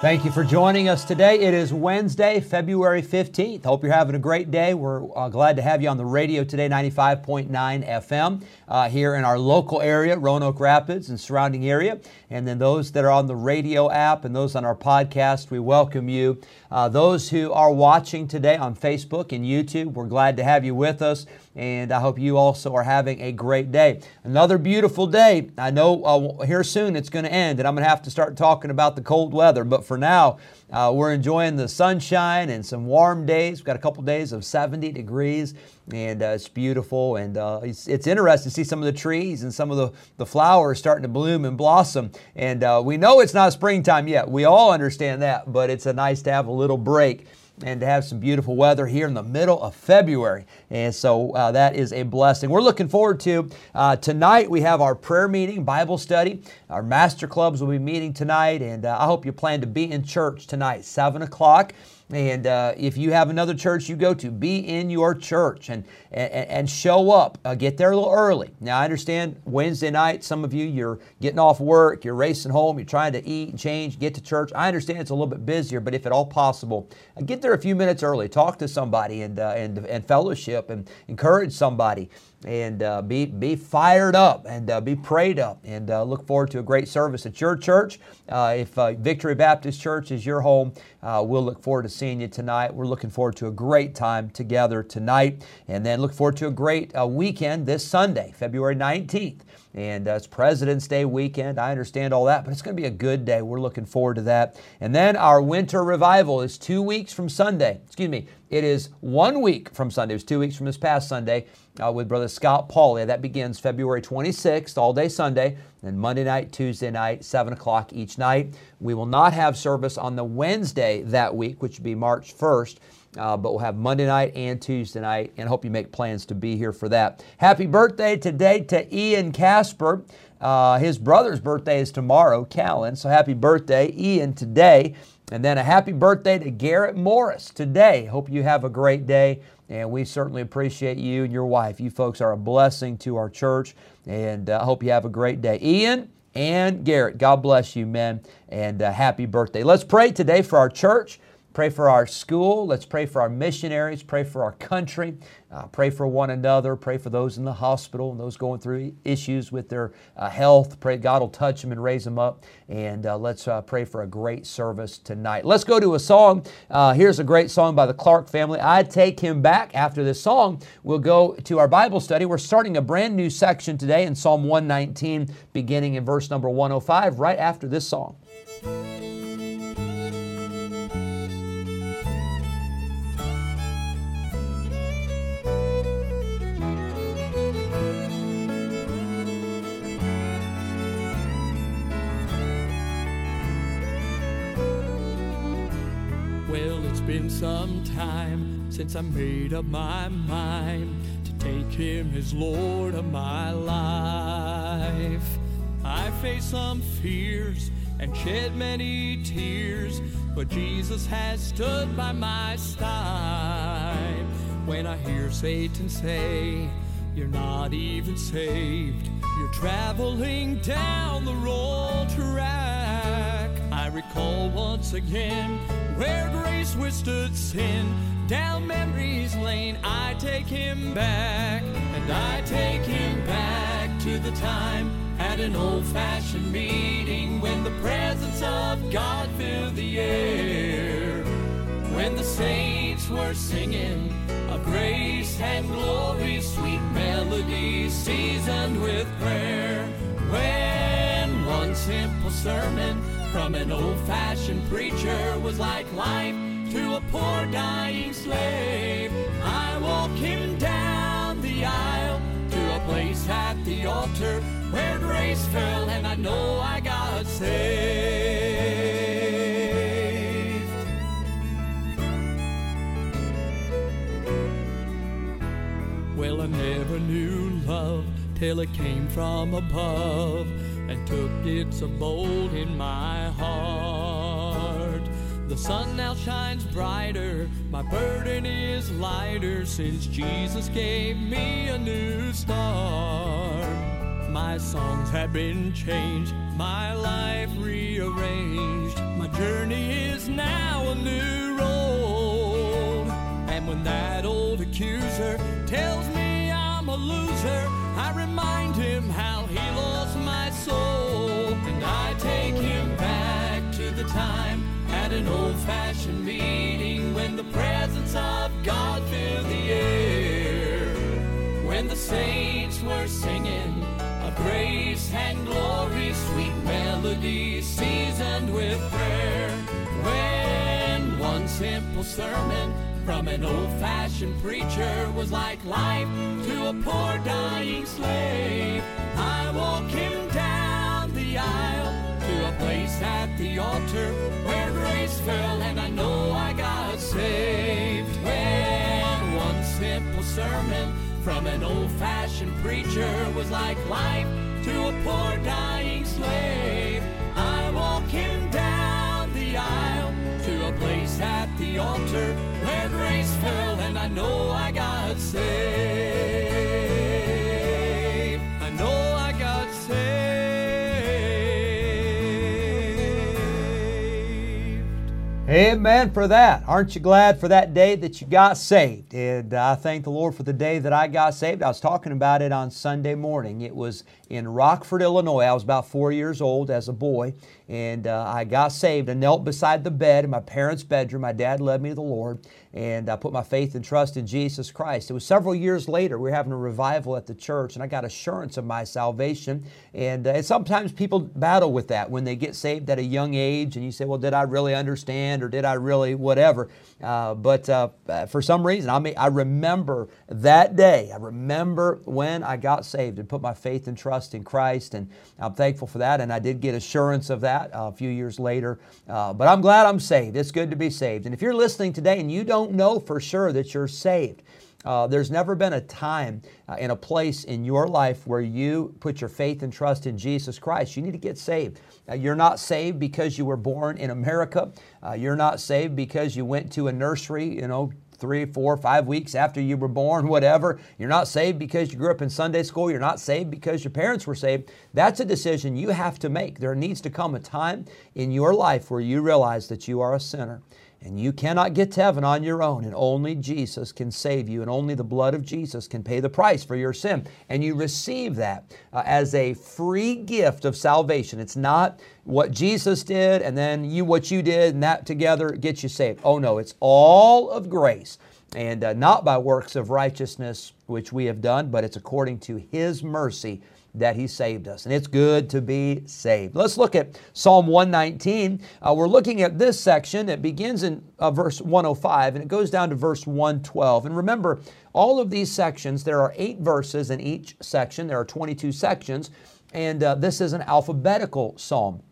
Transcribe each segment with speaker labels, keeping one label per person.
Speaker 1: Thank you for joining us today. It is Wednesday, February 15th. Hope you're having a great day. We're uh, glad to have you on the radio today, 95.9 FM, uh, here in our local area, Roanoke Rapids and surrounding area. And then those that are on the radio app and those on our podcast, we welcome you. Uh, those who are watching today on Facebook and YouTube, we're glad to have you with us. And I hope you also are having a great day. Another beautiful day. I know uh, here soon it's going to end, and I'm going to have to start talking about the cold weather. But for now, uh, we're enjoying the sunshine and some warm days. We've got a couple days of 70 degrees, and uh, it's beautiful. And uh, it's, it's interesting to see some of the trees and some of the, the flowers starting to bloom and blossom. And uh, we know it's not springtime yet. We all understand that, but it's a nice to have a little break and to have some beautiful weather here in the middle of February. And so uh, that is a blessing. We're looking forward to uh, tonight. We have our prayer meeting, Bible study. Our master clubs will be meeting tonight, and uh, I hope you plan to be in church tonight, 7 o'clock. And uh, if you have another church you go to, be in your church and, and, and show up. Uh, get there a little early. Now, I understand Wednesday night, some of you, you're getting off work, you're racing home, you're trying to eat and change, get to church. I understand it's a little bit busier, but if at all possible, uh, get there a few minutes early. Talk to somebody and, uh, and, and fellowship and encourage somebody and uh, be, be fired up and uh, be prayed up and uh, look forward to a great service at your church. Uh, if uh, Victory Baptist Church is your home, uh, we'll look forward to seeing you tonight. We're looking forward to a great time together tonight and then look forward to a great weekend this Sunday, February 19th. And it's President's Day weekend. I understand all that, but it's going to be a good day. We're looking forward to that. And then our winter revival is two weeks from Sunday. Excuse me, it is one week from Sunday. It was two weeks from this past Sunday uh, with Brother Scott Pauley. That begins February 26th, all day Sunday, and Monday night, Tuesday night, 7 o'clock each night. We will not have service on the Wednesday that week, which would be March 1st. Uh, but we'll have Monday night and Tuesday night, and hope you make plans to be here for that. Happy birthday today to Ian Casper. Uh, his brother's birthday is tomorrow, Callan. So happy birthday, Ian, today. And then a happy birthday to Garrett Morris today. Hope you have a great day. And we certainly appreciate you and your wife. You folks are a blessing to our church. And I uh, hope you have a great day. Ian and Garrett, God bless you, men. And uh, happy birthday. Let's pray today for our church. Pray for our school. Let's pray for our missionaries. Pray for our country. Uh, pray for one another. Pray for those in the hospital and those going through issues with their uh, health. Pray God will touch them and raise them up. And uh, let's uh, pray for a great service tonight. Let's go to a song. Uh, here's a great song by the Clark family. I Take Him Back. After this song, we'll go to our Bible study. We're starting a brand new section today in Psalm 119, beginning in verse number 105, right after this song.
Speaker 2: Some time since I made up my mind to take him as Lord of my life. I faced some fears and shed many tears, but Jesus has stood by my side. When I hear Satan say, You're not even saved, you're traveling down the wrong track. I recall once again where grace withstood sin. Down memory's lane, I take him back, and I take him back to the time at an old fashioned meeting when the presence of God filled the air. When the saints were singing a grace and glory, sweet melody seasoned with prayer. When one simple sermon from an old fashioned preacher was like life to a poor dying slave. I walk him down the aisle to a place at the altar where grace fell and I know I got saved. Well, I never knew love till it came from above and took its abode in my heart. The sun now shines brighter, my burden is lighter since Jesus gave me a new start. My songs have been changed, my life rearranged. My journey is now a new road. And when that old accuser tells me I'm a loser, I remind him how he lost my the time at an old fashioned meeting when the presence of God filled the air. When the saints were singing of grace and glory, sweet melodies seasoned with prayer. When one simple sermon from an old fashioned preacher was like life to a poor dying slave. I walk him down the aisle place at the altar where grace fell and I know I got saved. When one simple sermon from an old fashioned preacher was like life to a poor dying slave. I walk him down the aisle to a place at the altar where grace fell and I know I got
Speaker 1: Amen for that. Aren't you glad for that day that you got saved? And uh, I thank the Lord for the day that I got saved. I was talking about it on Sunday morning. It was in Rockford, Illinois. I was about four years old as a boy, and uh, I got saved. I knelt beside the bed in my parents' bedroom. My dad led me to the Lord, and I put my faith and trust in Jesus Christ. It was several years later. We were having a revival at the church, and I got assurance of my salvation. And, uh, and sometimes people battle with that when they get saved at a young age, and you say, "Well, did I really understand, or did I really whatever?" Uh, but uh, for some reason, I I remember that day. I remember when I got saved and put my faith and trust in Christ, and I'm thankful for that. And I did get assurance of that uh, a few years later. Uh, but I'm glad I'm saved. It's good to be saved. And if you're listening today and you don't know for sure that you're saved, uh, there's never been a time uh, and a place in your life where you put your faith and trust in Jesus Christ. You need to get saved. Uh, you're not saved because you were born in America. Uh, you're not saved because you went to a nursery, you know, three, four, five weeks after you were born, whatever. You're not saved because you grew up in Sunday school. You're not saved because your parents were saved. That's a decision you have to make. There needs to come a time in your life where you realize that you are a sinner. And you cannot get to heaven on your own, and only Jesus can save you, and only the blood of Jesus can pay the price for your sin. And you receive that uh, as a free gift of salvation. It's not what Jesus did and then you what you did, and that together gets you saved. Oh no, it's all of grace, and uh, not by works of righteousness which we have done, but it's according to His mercy that He saved us. And it's good to be saved. Let's look at Psalm 119. Uh, we're looking at this section. It begins in uh, verse 105 and it goes down to verse 112. And remember, all of these sections, there are eight verses in each section, there are 22 sections, and uh, this is an alphabetical psalm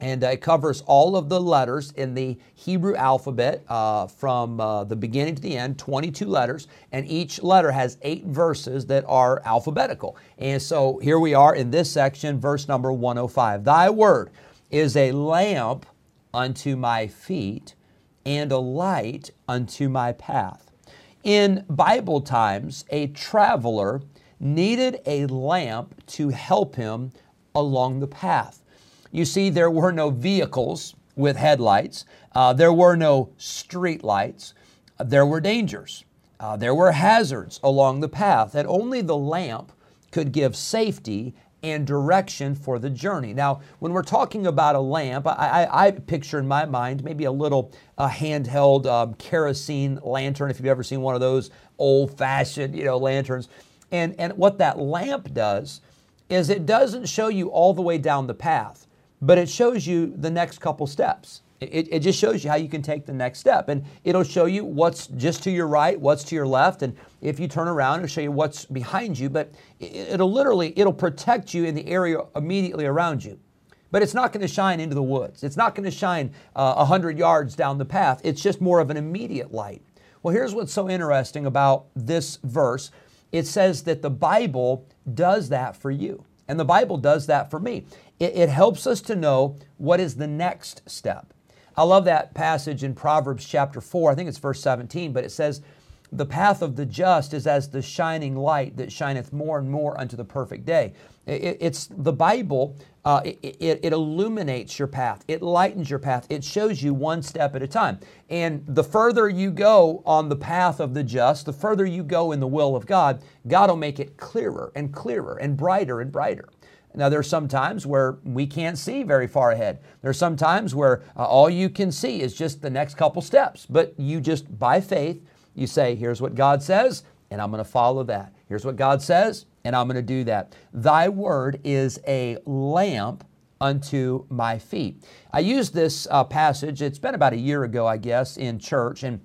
Speaker 1: and it covers all of the letters in the Hebrew alphabet uh, from uh, the beginning to the end, 22 letters, and each letter has eight verses that are alphabetical. And so here we are in this section, verse number 105. Thy word is a lamp unto my feet and a light unto my path. In Bible times, a traveler needed a lamp to help him along the path. You see, there were no vehicles with headlights, uh, there were no street lights, there were dangers, uh, there were hazards along the path, that only the lamp could give safety and direction for the journey. Now, when we're talking about a lamp, I, I, I picture in my mind maybe a little uh, handheld um, kerosene lantern, if you've ever seen one of those old fashioned you know, lanterns. And, and what that lamp does is it doesn't show you all the way down the path but it shows you the next couple steps. It, it just shows you how you can take the next step. And it'll show you what's just to your right, what's to your left. And if you turn around, it'll show you what's behind you. But it'll literally, it'll protect you in the area immediately around you. But it's not going to shine into the woods. It's not going to shine uh, 100 yards down the path. It's just more of an immediate light. Well, here's what's so interesting about this verse it says that the Bible does that for you. And the Bible does that for me. It, it helps us to know what is the next step. I love that passage in Proverbs chapter 4. I think it's verse 17, but it says, The path of the just is as the shining light that shineth more and more unto the perfect day. It, it's the Bible, uh, it, it, it illuminates your path, it lightens your path, it shows you one step at a time. And the further you go on the path of the just, the further you go in the will of God, God will make it clearer and clearer and brighter and brighter. Now, there are some times where we can't see very far ahead. There are some times where uh, all you can see is just the next couple steps. But you just, by faith, you say, here's what God says, and I'm going to follow that. Here's what God says, and I'm going to do that. Thy word is a lamp unto my feet. I used this uh, passage, it's been about a year ago, I guess, in church, and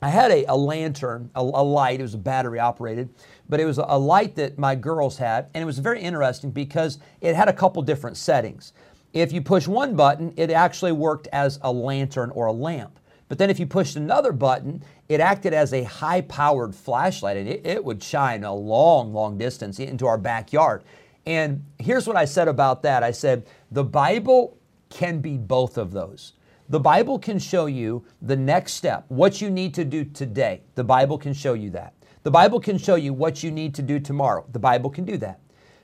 Speaker 1: I had a, a lantern, a, a, light, it was battery operated, but it was a, light that my girls had, and it was very interesting because it had a couple different settings. If you push one button, it actually worked as a lantern or a lamp. But then if you pushed another button, it acted as a high powered flashlight and it, it, would shine a long, long distance into our backyard. And here's what I said about that I said, the Bible can be both of those. The Bible can show you the next step, what you need to do today. The Bible can show you that. The Bible can show you what you need to do tomorrow. The Bible can do that.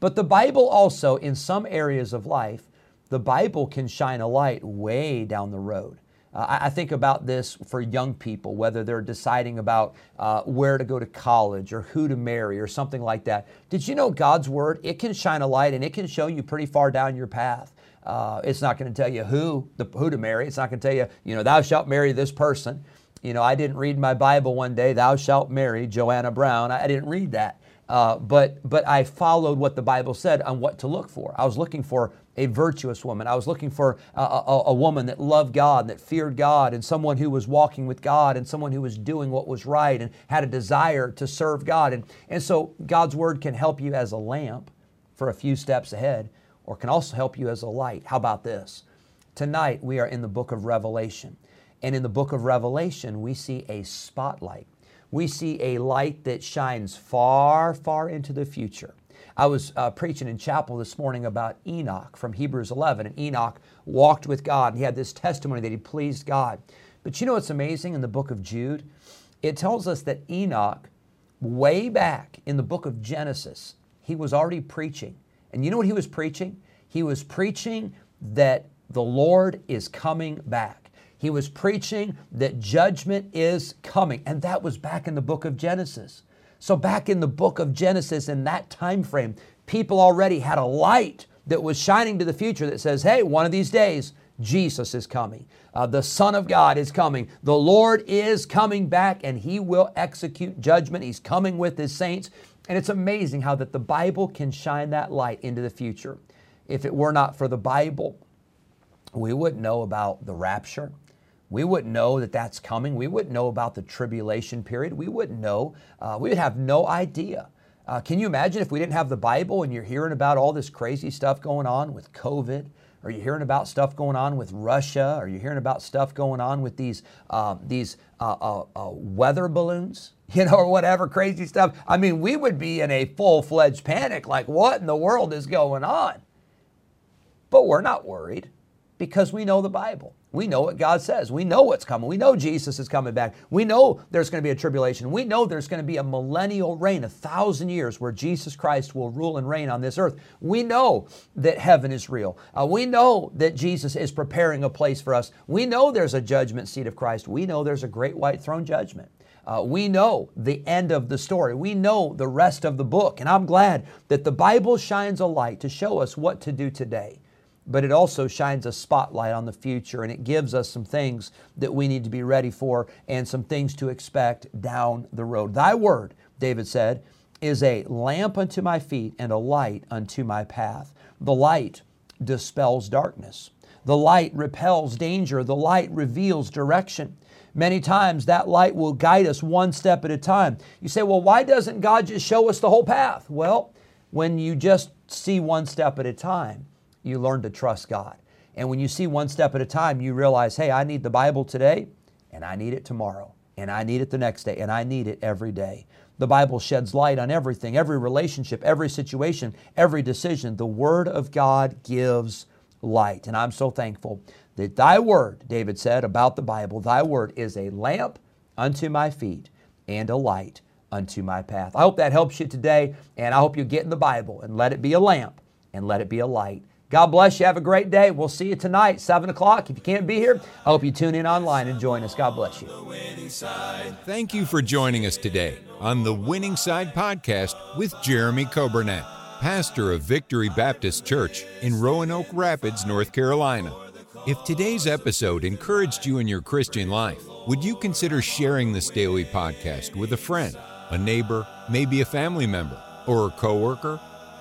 Speaker 1: But the Bible also, in some areas of life, the Bible can shine a light way down the road. Uh, I think about this for young people, whether they're deciding about uh, where to go to college or who to marry or something like that. Did you know God's Word? It can shine a light and it can show you pretty far down your path. Uh, it's not going to tell you who the, who to marry. It's not going to tell you, you know, thou shalt marry this person. You know, I didn't read my Bible one day. Thou shalt marry Joanna Brown. I, didn't read that, uh, but but I followed what the Bible said on what to look for. I was looking for a virtuous woman. I was looking for a, a, a, woman that loved God, that feared God, and someone who was walking with God, and someone who was doing what was right and had a desire to serve God. And, and so God's Word can help you as a lamp for a few steps ahead or can also help you as a light. How about this? Tonight we are in the book of Revelation. And in the book of Revelation, we see a spotlight. We see a light that shines far, far into the future. I was uh, preaching in chapel this morning about Enoch from Hebrews 11, and Enoch walked with God. And he had this testimony that he pleased God. But you know what's amazing in the book of Jude? It tells us that Enoch, way back in the book of Genesis, he was already preaching and you know what he was preaching? He was preaching that the Lord is coming back. He was preaching that judgment is coming. And that was back in the book of Genesis. So back in the book of Genesis in that time frame, people already had a light that was shining to the future that says, hey, one of these days, Jesus is coming. Uh, the Son of God is coming. The Lord is coming back and He will execute judgment. He's coming with His saints. And it's amazing how that the Bible can shine that light into the future. If it were not for the Bible, we wouldn't know about the rapture. We wouldn't know that that's coming. We wouldn't know about the tribulation period. We wouldn't know. Uh, we would have no idea. Uh, can you imagine if we didn't have the Bible and you're hearing about all this crazy stuff going on with COVID? Are you hearing about stuff going on with Russia? Are you hearing about stuff going on with these uh, these uh, uh, uh weather balloons? you know, or whatever crazy stuff. I mean, we would be in a full fledged panic like, what in the world is going on? But we're not worried because we know the Bible. We know what God says. We know what's coming. We know Jesus is coming back. We know there's going to be a tribulation. We know there's going to be a millennial reign, a thousand years where Jesus Christ will rule and reign on this earth. We know that heaven is real. Uh, we know that Jesus is preparing a place for us. We know there's a judgment seat of Christ. We know there's a great white throne judgment. Uh, we know the end of the story. We know the rest of the book. And I'm glad that the Bible shines a light to show us what to do today. But it also shines a spotlight on the future and it gives us some things that we need to be ready for and some things to expect down the road. Thy word, David said, is a lamp unto my feet and a light unto my path. The light dispels darkness. The light repels danger, the light reveals direction. Many times that light will guide us one step at a time. You say, well, why doesn't God just show us the whole path? Well, when you just see one step at a time, you learn to trust God. And when you see one step at a time, you realize, hey, I need the Bible today, and I need it tomorrow, and I need it the next day, and I need it every day. The Bible sheds light on everything, every relationship, every situation, every decision. The Word of God gives light. And I'm so thankful that Thy Word, David said about the Bible, Thy Word is a lamp unto my feet and a light unto my path. I hope that helps you today, and I hope you get in the Bible and let it be a lamp and let it be a light God bless you. Have a great day. We'll see you tonight, 7 o'clock. If you can't be here, I hope you tune in online and join us. God bless you.
Speaker 3: Thank you for joining us today on the Winning Side Podcast with Jeremy Coburnett, pastor of Victory Baptist Church in Roanoke Rapids, North Carolina. If today's episode encouraged you in your Christian life, would you consider sharing this daily podcast with a friend, a neighbor, maybe a family member, or a coworker?